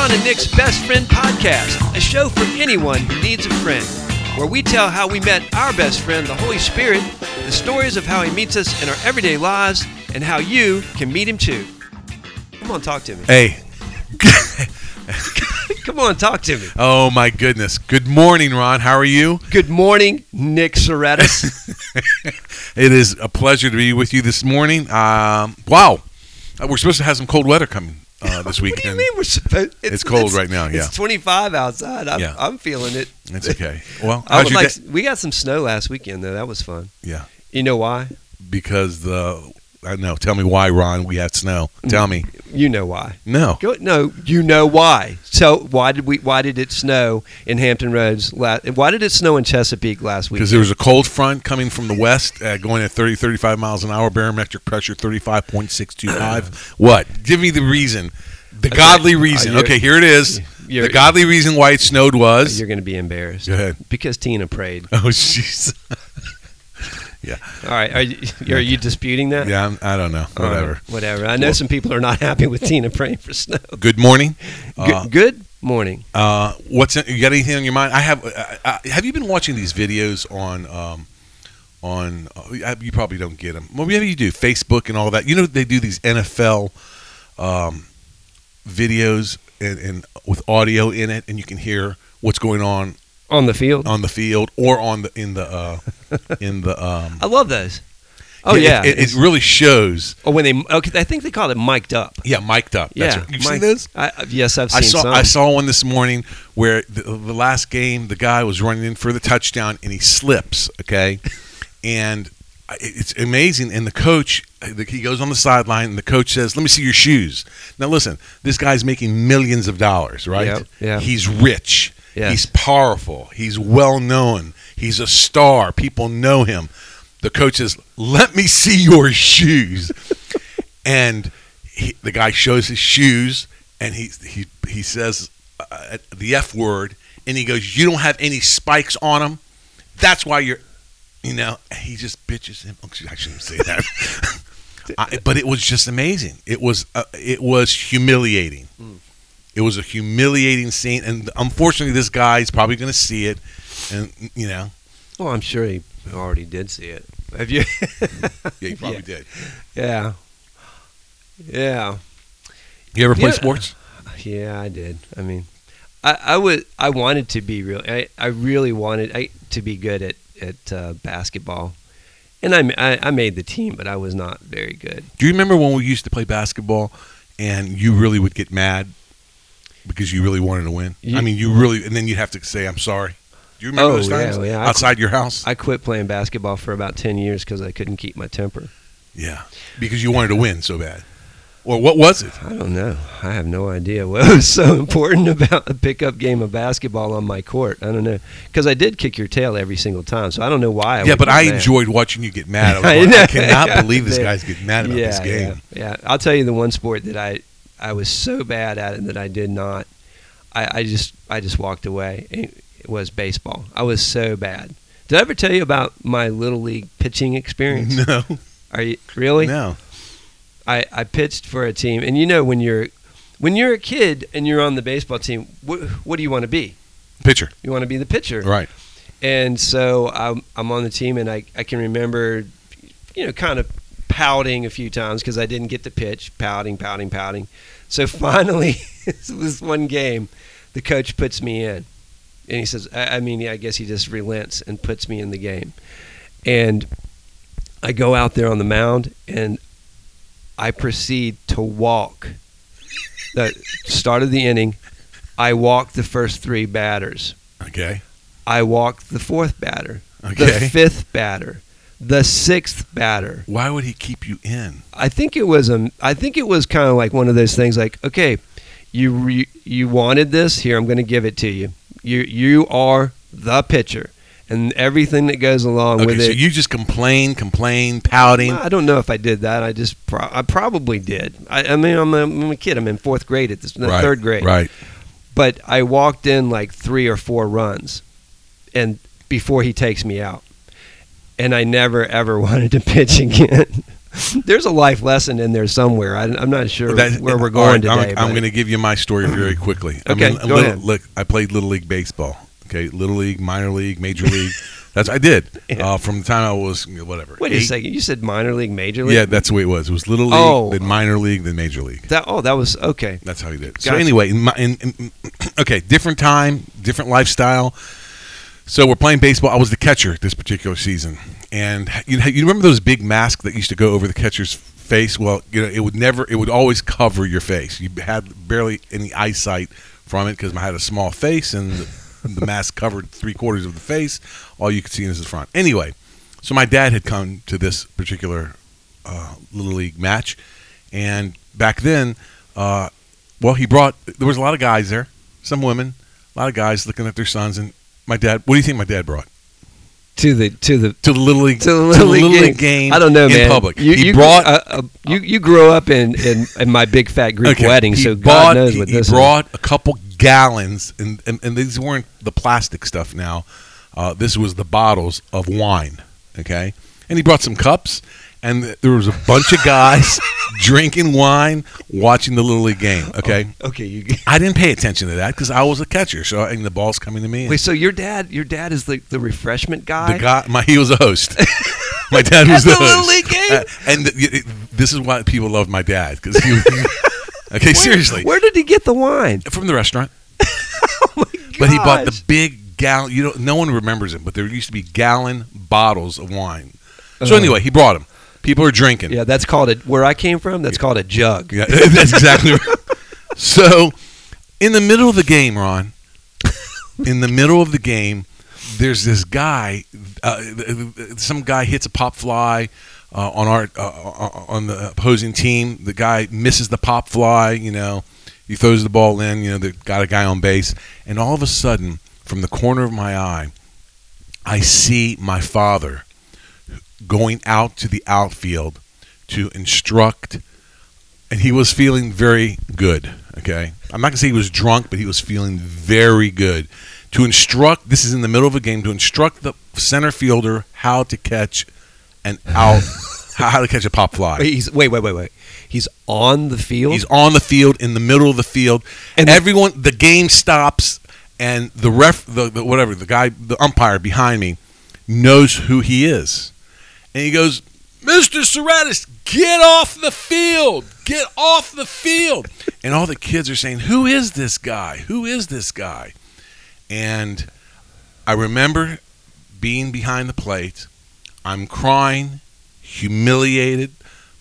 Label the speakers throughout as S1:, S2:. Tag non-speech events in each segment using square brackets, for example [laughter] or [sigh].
S1: Ron and Nick's Best Friend Podcast, a show for anyone who needs a friend, where we tell how we met our best friend, the Holy Spirit, the stories of how he meets us in our everyday lives, and how you can meet him too. Come on, talk to me.
S2: Hey. [laughs]
S1: Come on, talk to me.
S2: oh my goodness. Good morning, Ron. How are you?
S1: Good morning, Nick Soretis. [laughs]
S2: It is a pleasure to be with you this morning. Um, wow. Uh, We're supposed to have some cold weather coming uh, this [laughs]
S1: what do you
S2: weekend.
S1: mean we're supposed?
S2: It's cold right now, yeah.
S1: it's 25 outside. I'm,
S2: Yeah.
S1: I'm feeling it.
S2: It's okay. [laughs] Well,
S1: I would like. We got some snow last weekend though. That was fun.
S2: Yeah.
S1: You know why?
S2: Because the I know. Tell me why, Ron. We had snow. Tell me.
S1: You know why.
S2: No.
S1: Go, no, you know why. So why did we? Why did it snow in Hampton Roads? Last, why did it snow in Chesapeake last week?
S2: Because there was a cold front coming from the west, uh, going at 30, 35 miles an hour, barometric pressure 35.625. what? Give me the reason. The godly reason.
S1: you're-
S2: okay, here it is. The godly reason why it snowed was.
S1: You're going to be embarrassed.
S2: Go ahead.
S1: Because Tina prayed. [laughs]
S2: Oh, jeez. [laughs] yeah.
S1: All right. Are you, [laughs] are you disputing that?
S2: Yeah, I'm, I don't know.
S1: All right,
S2: Whatever.
S1: whatever. I know
S2: Well-
S1: some people are not happy with Tina praying for snow.
S2: Good morning.
S1: Good,
S2: Uh,
S1: good morning.
S2: uh, what's in, you got anything on your mind? I have. Uh, uh, have you been watching these videos on? Um, on uh, you probably don't get them. Well, maybe you do. Facebook and all that. You know they do these NFL um, videos and, and with audio in it, and you can hear what's going on
S1: On the field.
S2: on the field or on the in the uh, in the. Um, [laughs]
S1: I love those. Oh yeah.
S2: it, it, it really shows.
S1: oh, when they okay, I think they call it mic'd up.
S2: Yeah, mic'd up. That's
S1: Yeah,
S2: right. You've seen
S1: mic-
S2: those?
S1: I, yes, I've seen
S2: I saw
S1: some.
S2: I saw one this morning where the, the last game the guy was running in for the touchdown and he slips. Okay, [laughs] and it's amazing. And the coach he goes on the sideline and the coach says, "Let me see your shoes." Now listen, this guy's making millions of dollars, right?
S1: Yep, yeah.
S2: He's rich.
S1: Yes.
S2: He's powerful. He's well known. He's a star. People know him. The coach says, "Let me see your shoes." [laughs] and he, the guy shows his shoes and he he he says uh, the f word and he goes you don't have any spikes on them that's why you're you know he just bitches him i shouldn't say that [laughs] I, but it was just amazing it was uh, it was humiliating it was a humiliating scene and unfortunately this guy's probably going to see it and you know
S1: Well, I'm sure he already did see it. Have you?
S2: yeah he probably [laughs]
S1: Yeah.
S2: did
S1: yeah. Yeah.
S2: you ever play
S1: Yeah.
S2: sports
S1: Yeah, I did. I mean, I, I would. I wanted to be real. I, I really wanted I, to be good at at uh, basketball, and I, I I made the team, but I was not very good.
S2: Do you remember when we used to play basketball and you really would get mad because you really wanted to win?
S1: You-
S2: I mean, you really, and then you'd have to say, "I'm sorry." Do you remember
S1: Oh,
S2: those times
S1: yeah, yeah.
S2: Outside your house?
S1: I quit playing basketball for about ten years because I couldn't keep my temper.
S2: yeah, because you wanted to win so bad. Or what was it?
S1: I don't know. I have no idea what was so important about a pickup game of basketball on my court. I don't know because I did kick your tail every single time, so I don't know why. I
S2: yeah, but I
S1: mad.
S2: enjoyed watching you get [laughs] mad. I, like, I cannot [laughs] believe this guy's getting mad about this game.
S1: Yeah, yeah. I'll tell you the one sport that I I was so bad at it that I did not. I, I just I just walked away. It was baseball. I was so bad. Did I ever tell you about my little league pitching experience?
S2: No,
S1: Are you really?
S2: no.
S1: I, I pitched for a team, and you know when you're when you're a kid and you're on the baseball team, what, what do you want to be?
S2: Pitcher,
S1: You want to be the pitcher,
S2: right?
S1: and so I'm, I'm on the team, and I, I can remember, you know, kind of pouting a few times because I didn't get the pitch, pouting, pouting, pouting. So [laughs] finally, [laughs] this one game, the coach puts me in, and he says, I, I mean, I guess he just relents and puts me in the game, and I go out there on the mound, and I proceed to walk. The start of the inning, I walked the first three batters.
S2: Okay,
S1: I walked the fourth batter,
S2: Okay.
S1: the fifth batter, the sixth batter.
S2: Why would he keep you in?
S1: I think it was a. I think it was kind of like one of those things. Like, okay, you re, you wanted this. Here, I'm going to give it to you. You you are the pitcher, and everything that goes along
S2: Okay,
S1: with
S2: so
S1: it.
S2: you just complain, complain, pouting.
S1: I don't know if I did that. I just pro- I probably did. I, I mean, I'm a, I'm a kid. I'm in fourth grade at this,
S2: right,
S1: third grade.
S2: Right.
S1: But I walked in like three or four runs, and before he takes me out, and I never ever [laughs] wanted to pitch again. There's a life lesson in there somewhere. I, I'm not sure
S2: That-
S1: where we're going
S2: right,
S1: today.
S2: I'm, I'm going to give you my story very [clears throat] quickly. I
S1: Okay,
S2: mean,
S1: go
S2: little,
S1: ahead.
S2: Look, I played little league baseball. Okay, little league, minor league, major league. [laughs] That's I did
S1: Yeah.
S2: uh, from the time I was whatever.
S1: Wait a second, You said minor league, major league.
S2: Yeah, that's the way it was. It was little league,
S1: Oh.
S2: then minor league, then major league.
S1: that. Oh, that was okay.
S2: That's how you did. So anyway, in my, in, in, [clears throat] okay, different time, different lifestyle. So we're playing baseball. I was the catcher this particular season, and you know, you remember those big masks that used to go over the catcher's face? Well, you know, it would never, it would always cover your face. You had barely any eyesight from it because I had a small face, and the, the mask covered three quarters of the face. All you could see is the front. Anyway, so my dad had come to this particular uh, little league match, and back then, uh, well, he brought. There was a lot of guys there, some women, a lot of guys looking at their sons, and my dad. What do you think my dad brought
S1: To the to the
S2: to the little league
S1: to the little, league,
S2: game?
S1: I don't know,
S2: in
S1: man.
S2: public.
S1: You,
S2: he
S1: you,
S2: brought.
S1: uh, uh, you you grew up in, in, in my big fat Greek
S2: okay,
S1: wedding,
S2: he
S1: so God knows
S2: he,
S1: what
S2: he
S1: this
S2: brought a couple gallons, and, and and these weren't the plastic stuff. Now, uh, this was the bottles of wine. Okay, and he brought some cups, and there was a bunch of guys [laughs] drinking wine, watching the little league game. Okay.
S1: is. Okay, you.
S2: I didn't pay attention to that because I was a catcher, so and the ball's coming to me.
S1: Wait, so your dad, your dad is the, the refreshment guy.
S2: the guy, my he was a host. [laughs] my dad was the,
S1: the Little. League game?
S2: Uh, and th- it- this is why people love my dad because he. was- [laughs] okay,
S1: Where-
S2: seriously,
S1: where did he get the wine?
S2: from the restaurant.
S1: Oh my god!
S2: But he bought the big gallon. You know, no one remembers it, but there used to be gallon bottles of wine. So
S1: Uh.
S2: anyway, he brought them. People are drinking.
S1: Yeah, that's called a. Where I came from, that's called a jug.
S2: Yeah, [laughs] that's exactly right. So, in the middle of the game, Ron, in the middle of the game, there's this guy. Uh, some guy hits a pop fly uh, on our uh, on the opposing team. The guy misses the pop fly. You know, he throws the ball in. You know, they got a guy on base, and all of a sudden, from the corner of my eye, I see my father going out to the outfield to instruct and he was feeling very good. Okay, I'm not gonna say he was drunk, but he was feeling very good. To instruct, this is in the middle of a game, to instruct the center fielder how to catch an out, [laughs] how to catch a pop fly.
S1: Wait, he's wait, wait, wait, wait. He's on the field.
S2: He's on the field in the middle of the field,
S1: And
S2: and
S1: the-
S2: everyone, the game stops, and the ref, the, the whatever, the guy, the umpire behind me, knows who he is, and he goes, "Mr. Serratis, get off the field, get off the field!" And all the kids are saying, "Who is this guy? Who is this guy?" And I remember being behind the plate. I'm crying, humiliated.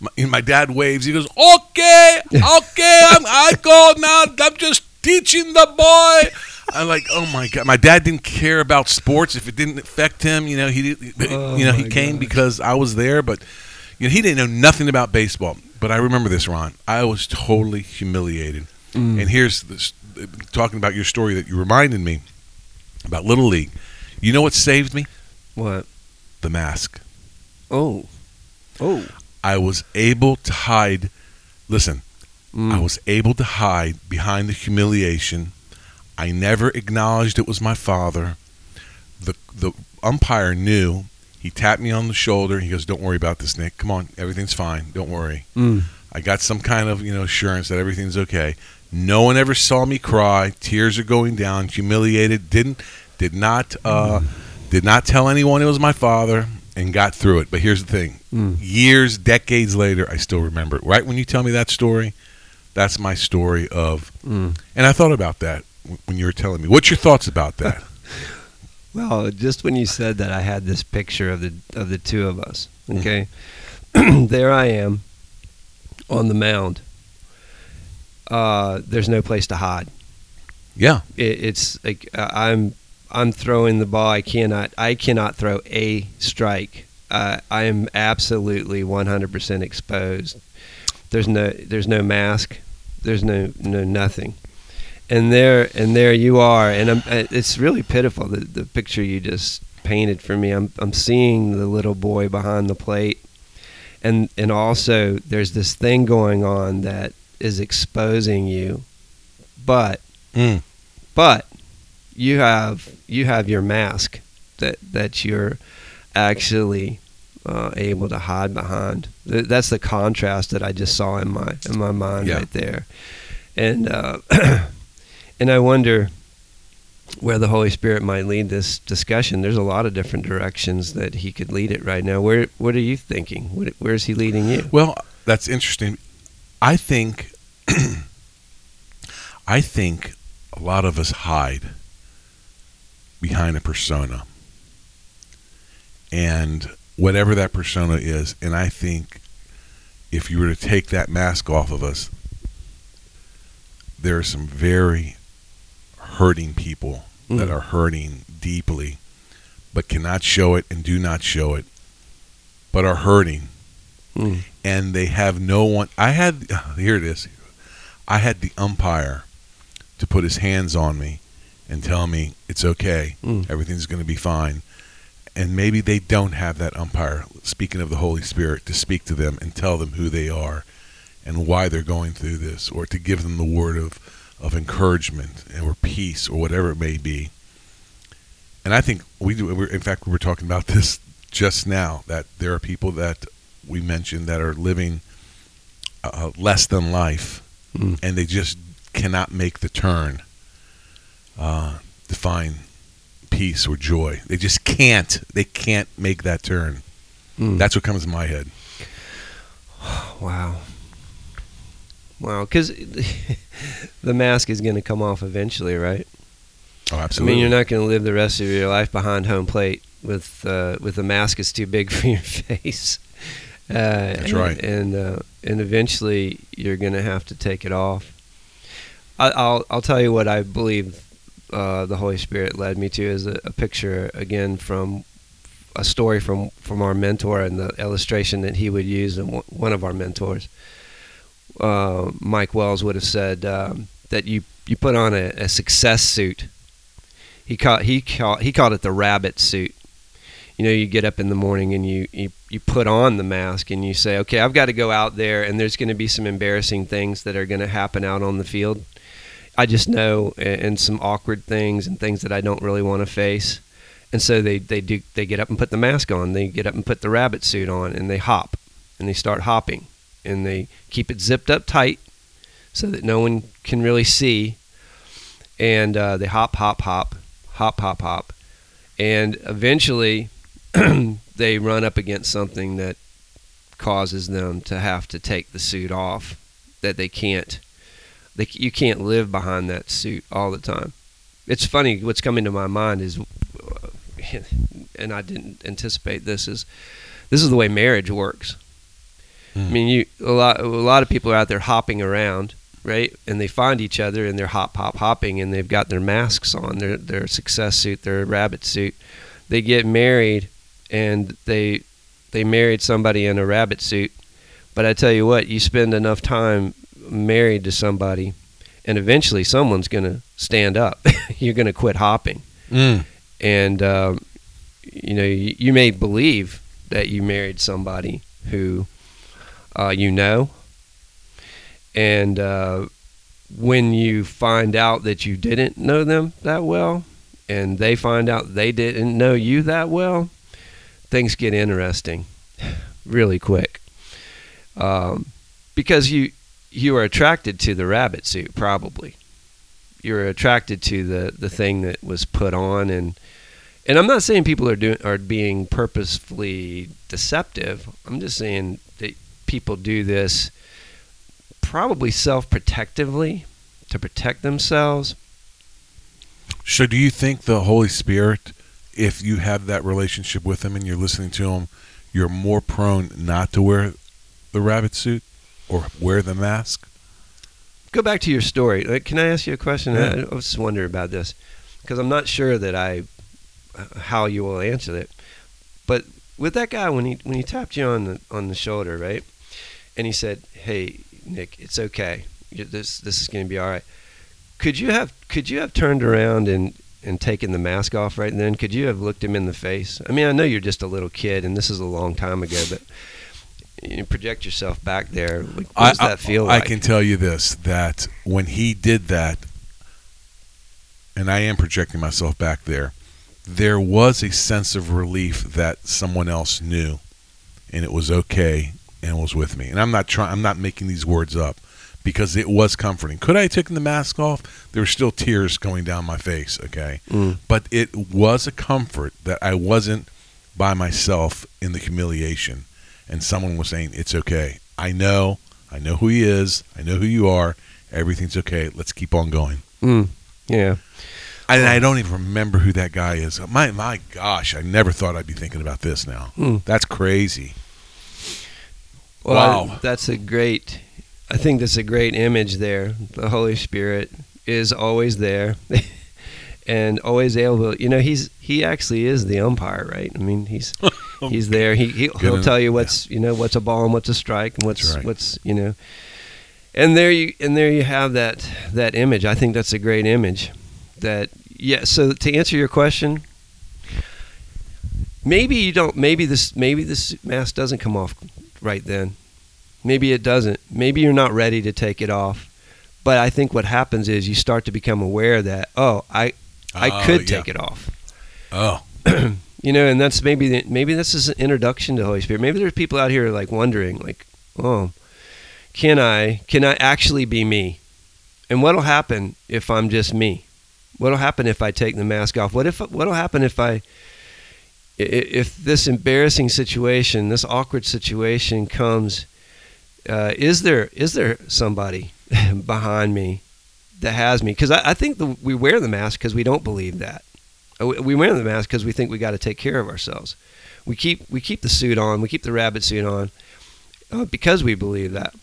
S2: My, and my dad waves. He goes, "Okay, [laughs] okay, I'm, I go now. I'm just teaching the boy." I'm like, "Oh my god!" My dad didn't care about sports. If it didn't affect him, you know, he did.
S1: Oh
S2: you know, he came
S1: gosh.
S2: because I was there, but you know, he didn't know nothing about baseball. But I remember this, Ron. I was totally humiliated.
S1: Mm.
S2: And here's this, talking about your story that you reminded me about Little League. You know what saved me?
S1: what?
S2: The mask.
S1: Oh, oh.
S2: I was able to hide. Listen,
S1: Mm.
S2: I was able to hide behind the humiliation. I never acknowledged it was my father. The the umpire knew. He tapped me on the shoulder. He goes, "Don't worry about this, Nick. Come on, everything's fine. Don't worry."
S1: Mm.
S2: I got some kind of you know assurance that everything's okay. No one ever saw me cry. Tears are going down. Humiliated. Didn't did not uh, did not tell anyone it was my father and got through it. But here's the thing:
S1: Mm.
S2: years, decades later, I still remember it. Right when you tell me that story, that's my story of.
S1: Mm.
S2: And I thought about that when you were telling me. What's your thoughts about that? [laughs]
S1: Well, just when you said that, I had this picture of the of the two of us. Okay, [clears throat] there I am on the mound. Uh, there's no place to hide.
S2: yeah,
S1: It, it's like uh, I'm I'm throwing the ball. I cannot I cannot throw a strike. Uh, I am absolutely 100% exposed. There's no there's no mask. There's no no nothing. And there and there you are. And I'm, it's really pitiful the the picture you just painted for me. I'm I'm seeing the little boy behind the plate. And and also there's this thing going on that is exposing you. But
S2: Mm.
S1: but you have you have your mask that that you're actually uh, able to hide behind. Th- That's the contrast that I just saw in my in my mind
S2: Yeah.
S1: right there, and uh, [clears throat] and I wonder where the Holy Spirit might lead this discussion. There's a lot of different directions that He could lead it right now. Where what are you thinking? Where is He leading you?
S2: Well, that's interesting. I think [clears throat] I think a lot of us hide behind a persona. And whatever that persona is, and I think if you were to take that mask off of us, there are some very hurting people that
S1: Mm.
S2: are hurting deeply, but cannot show it and do not show it, but are hurting
S1: Mm.
S2: and they have no one. I had [sighs] here it is. I had the umpire to put his hands on me and tell me it's okay,
S1: Mm.
S2: everything's going to be fine. And maybe they don't have that umpire. Speaking of the Holy Spirit, to speak to them and tell them who they are and why they're going through this, or to give them the word of of encouragement or peace or whatever it may be. And I think we do. We're, in fact, we were talking about [laughs] this just now that there are people that we mentioned that are living uh, less than life,
S1: Mm.
S2: and they just cannot make the turn uh, to find peace or joy. They just can't. They can't make that turn.
S1: Mm.
S2: That's what comes in my head. [sighs]
S1: Wow. Wow, because [laughs] the mask is going to come off eventually, right?
S2: Oh, absolutely.
S1: I mean, you're not going to live the rest of your life behind home plate with uh, with a mask that's too big [laughs] for your face. Uh,
S2: That's
S1: and,
S2: right.
S1: And uh, and eventually you're going to have to take it off. I, I'll I'll tell you what I believe uh, the Holy Spirit led me to is a, a picture again from a story from from our mentor and the illustration that he would use and one of our mentors. Uh, Mike Wells would have said um, that you you put on a, a success suit. He called he called he called it the rabbit suit. You know, you get up in the morning and you, you, you put on the mask and you say, okay, I've got to go out there and there's going to be some embarrassing things that are going to happen out on the field. I just know and, and some awkward things and things that I don't really want to face. And so they, they do they get up and put the mask on. They get up and put the rabbit suit on and they hop and they start hopping and they keep it zipped up tight so that no one can really see. And uh, they hop, hop, hop, hop, hop, hop, and eventually [clears throat] they run up against something that causes them to have to take the suit off. That they can't, they you can't live behind that suit all the time. It's funny. What's coming to my mind is, [laughs] and I didn't anticipate this is, this is the way marriage works. I mean, you a lot a lot of people are out there hopping around, right? And they find each other and they're hop hop hopping and they've got their masks on, their their success suit, their rabbit suit. They get married and they they married somebody in a rabbit suit. But I tell you what, you spend enough time married to somebody and eventually someone's going to stand up. [laughs] You're going to quit hopping
S2: Mm.
S1: and um, you know you, you may believe that you married somebody who uh, you know. And uh, when you find out that you didn't know them that well and they find out they didn't know you that well things get interesting [sighs] really quick. Um, because you you are attracted to the rabbit suit probably. You're attracted to the the thing that was put on and and I'm not saying people are doing are being purposefully deceptive. I'm just saying people do this probably self-protectively to protect themselves.
S2: So, do you think the Holy Spirit, if you have that relationship with Him and you're listening to Him, you're more prone not to wear the rabbit suit or wear the mask?
S1: Go back to your story. Like, Can I ask you a question?
S2: Yeah.
S1: I, I was just wondering about this because I'm not sure that I uh, how you will answer it. But with that guy when he when he tapped you on the on the shoulder, right? And he said, "Hey, Nick, it's okay. This this is going to be all right." Could you have could you have turned around and and taken the mask off right then? Could you have looked him in the face? I mean, I know you're just a little kid, and this is a long time ago, but you project yourself back there. Like, what does that feel
S2: I
S1: like?
S2: can tell you this that when he did that, and I am projecting myself back there, there was a sense of relief that someone else knew and it was okay and was with me. And I'm not trying. I'm not making these words up because it was comforting. Could I have taken the mask off? There were still tears going down my face. Okay,
S1: Mm.
S2: but it was a comfort that I wasn't by myself in the humiliation, and someone was saying, "It's okay. I know. I know who he is. I know who you are. Everything's okay. Let's keep on going."
S1: Mm. Yeah.
S2: And I don't even remember who that guy is. My my gosh, I never thought I'd be thinking about this now.
S1: Mm.
S2: That's crazy.
S1: Well,
S2: Wow.
S1: that's a great. I think that's a great image there. The Holy Spirit is always there, [laughs] and always able. You know, he's he actually is the umpire, right? I mean, he's [laughs] he's there. He, he he'll
S2: enough,
S1: tell you what's you know what's a ball and what's a strike and what's
S2: right.
S1: what's you know. And there you and there you have that that image. I think that's a great image. That yeah. So to answer your question, maybe you don't. Maybe this maybe this mask doesn't come off right then. Maybe it doesn't. Maybe you're not ready to take it off. But I think what happens is you start to become aware that oh, I I
S2: Oh,
S1: could
S2: yeah.
S1: take it off.
S2: Oh, [clears throat]
S1: You know, and that's maybe the, maybe this is an introduction to the Holy Spirit. Maybe there's people out here like wondering like, "Oh, can I can I actually be me?" And what'll happen if I'm just me? What'll happen if I take the mask off? What if what'll happen if i- if this embarrassing situation, this awkward situation comes uh, is there is there somebody [laughs] behind me that has me? Because I, I think the, we wear the mask because we don't believe that. Uh, We we wear the mask because we think we got to take care of ourselves. We keep we keep the suit on. We keep the rabbit suit on uh, because we believe that.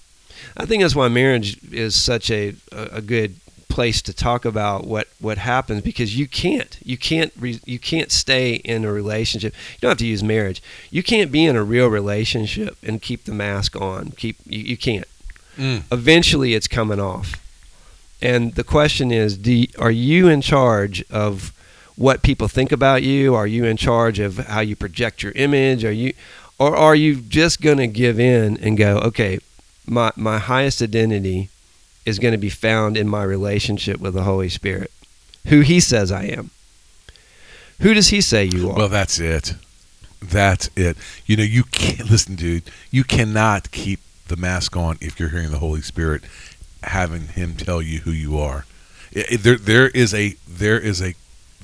S1: I think that's why marriage is such a a, a good place to talk about what what happens because you can't you can't re, you can't stay in a relationship. You don't have to use marriage. You can't be in a real relationship and keep the mask on. Keep you, you can't.
S2: Mm.
S1: Eventually, it's coming off. And the question is, do are you in charge of what people think about you? Are you in charge of how you project your image? Are you, or are you just going to give in and go, okay, my my highest identity is going to be found in my relationship with the Holy Spirit, who He says I am. Who does He say you are?
S2: well, that's it. That's it. You know, you can't listen, dude. You cannot keep the mask on if you're hearing the Holy Spirit, having Him tell you who you are. There, there is a, there is a,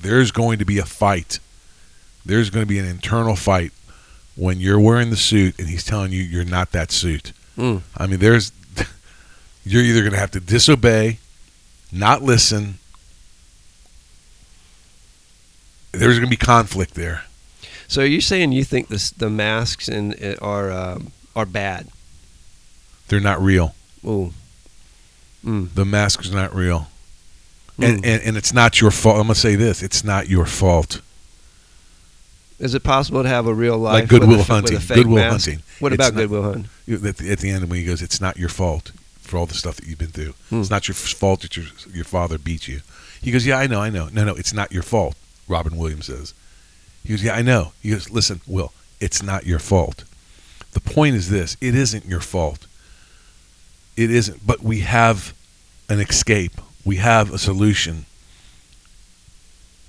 S2: there's going to be a fight. There's going to be an internal fight when you're wearing the suit and He's telling you you're not that suit.
S1: Mm.
S2: I mean, there's, you're either going to have to disobey, not listen. There's going to be conflict there.
S1: so are you saying you think this, the masks and are um, are bad?
S2: They're not real.
S1: Ooh. Mm.
S2: The mask is not real. And,
S1: Mm.
S2: and and it's not your fault. I'm gonna say this: it's not your fault.
S1: Is it possible to have a real life
S2: Like Good Will
S1: with a, f-
S2: Hunting.
S1: With a fake
S2: Good Will
S1: mask?
S2: Hunting.
S1: What
S2: It's
S1: about
S2: not-
S1: Good Will
S2: Hunting? At the, at the end, when he goes, "It's not your fault for all the stuff that you've been through.
S1: Hmm.
S2: It's not your fault that your your father beat you." He goes, "Yeah, I know, I know. No, no, it's not your fault." Robin Williams says. He goes, "Yeah, I know." He goes, "Listen, Will, it's not your fault. The point is this: it isn't your fault. It isn't. But we have an escape. We have a solution,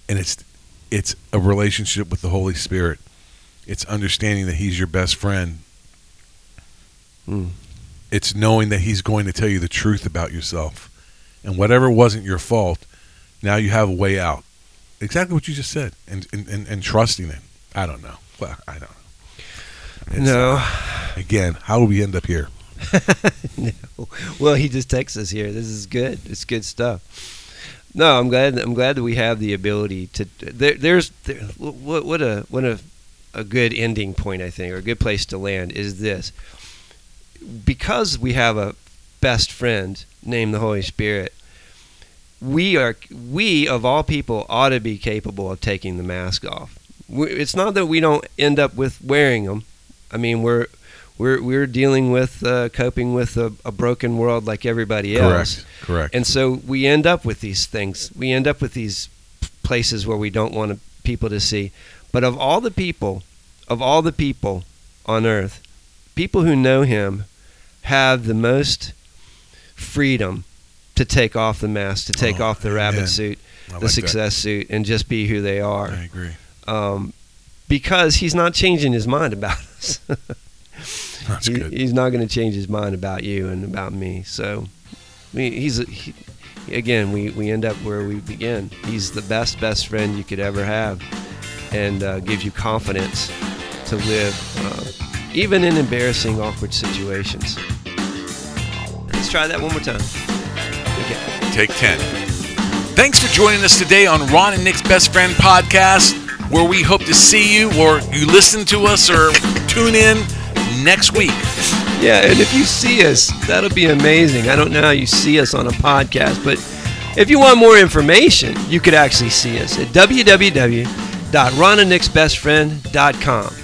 S2: and it's it's a relationship with the Holy Spirit. It's understanding that He's your best friend.
S1: Mm.
S2: It's knowing that He's going to tell you the truth about yourself, and whatever wasn't your fault, now you have a way out. Exactly what you just said, and and, and, and trusting it. I don't know. Well, I don't know. It's,
S1: No.
S2: uh, again, how do we end up here? [laughs]
S1: no. Well, he just texts us here. This is good. It's good stuff. No, I'm glad. I'm glad that we have the ability to. There, there's there, what what a what a a good ending point I think, or a good place to land is this. Because we have a best friend named the Holy Spirit, we are we of all people ought to be capable of taking the mask off. we it's not that we don't end up with wearing them. I mean, we're we're we're dealing with uh, coping with a, a broken world like everybody else.
S2: Correct. Correct.
S1: And so we end up with these things. We end up with these places where we don't want people to see. But of all the people, of all the people on earth, people who know him have the most freedom to take off the mask, to take
S2: Oh,
S1: off the rabbit suit,
S2: I
S1: the
S2: like that.
S1: success suit, and just be who they are.
S2: I agree.
S1: Um, because he's not changing his mind about [laughs] us.
S2: That's
S1: he,
S2: good.
S1: he's not going to change his mind about you and about me. So, I mean, he's he, again, we, we end up where we begin. He's the best best friend you could ever have, and uh, gives you confidence to live, uh, even in embarrassing, awkward situations. Let's try that one more time. Okay.
S2: Take 10. Thanks for joining us today on Ron and Nick's Best Friend podcast, where we hope to see you or you listen to us or [laughs] tune in next week.
S1: Yeah, and if you see us, that'll be amazing. I don't know how you see us on a podcast, but if you want more information, you could actually see us at www.ronandnicksbestfriend.com.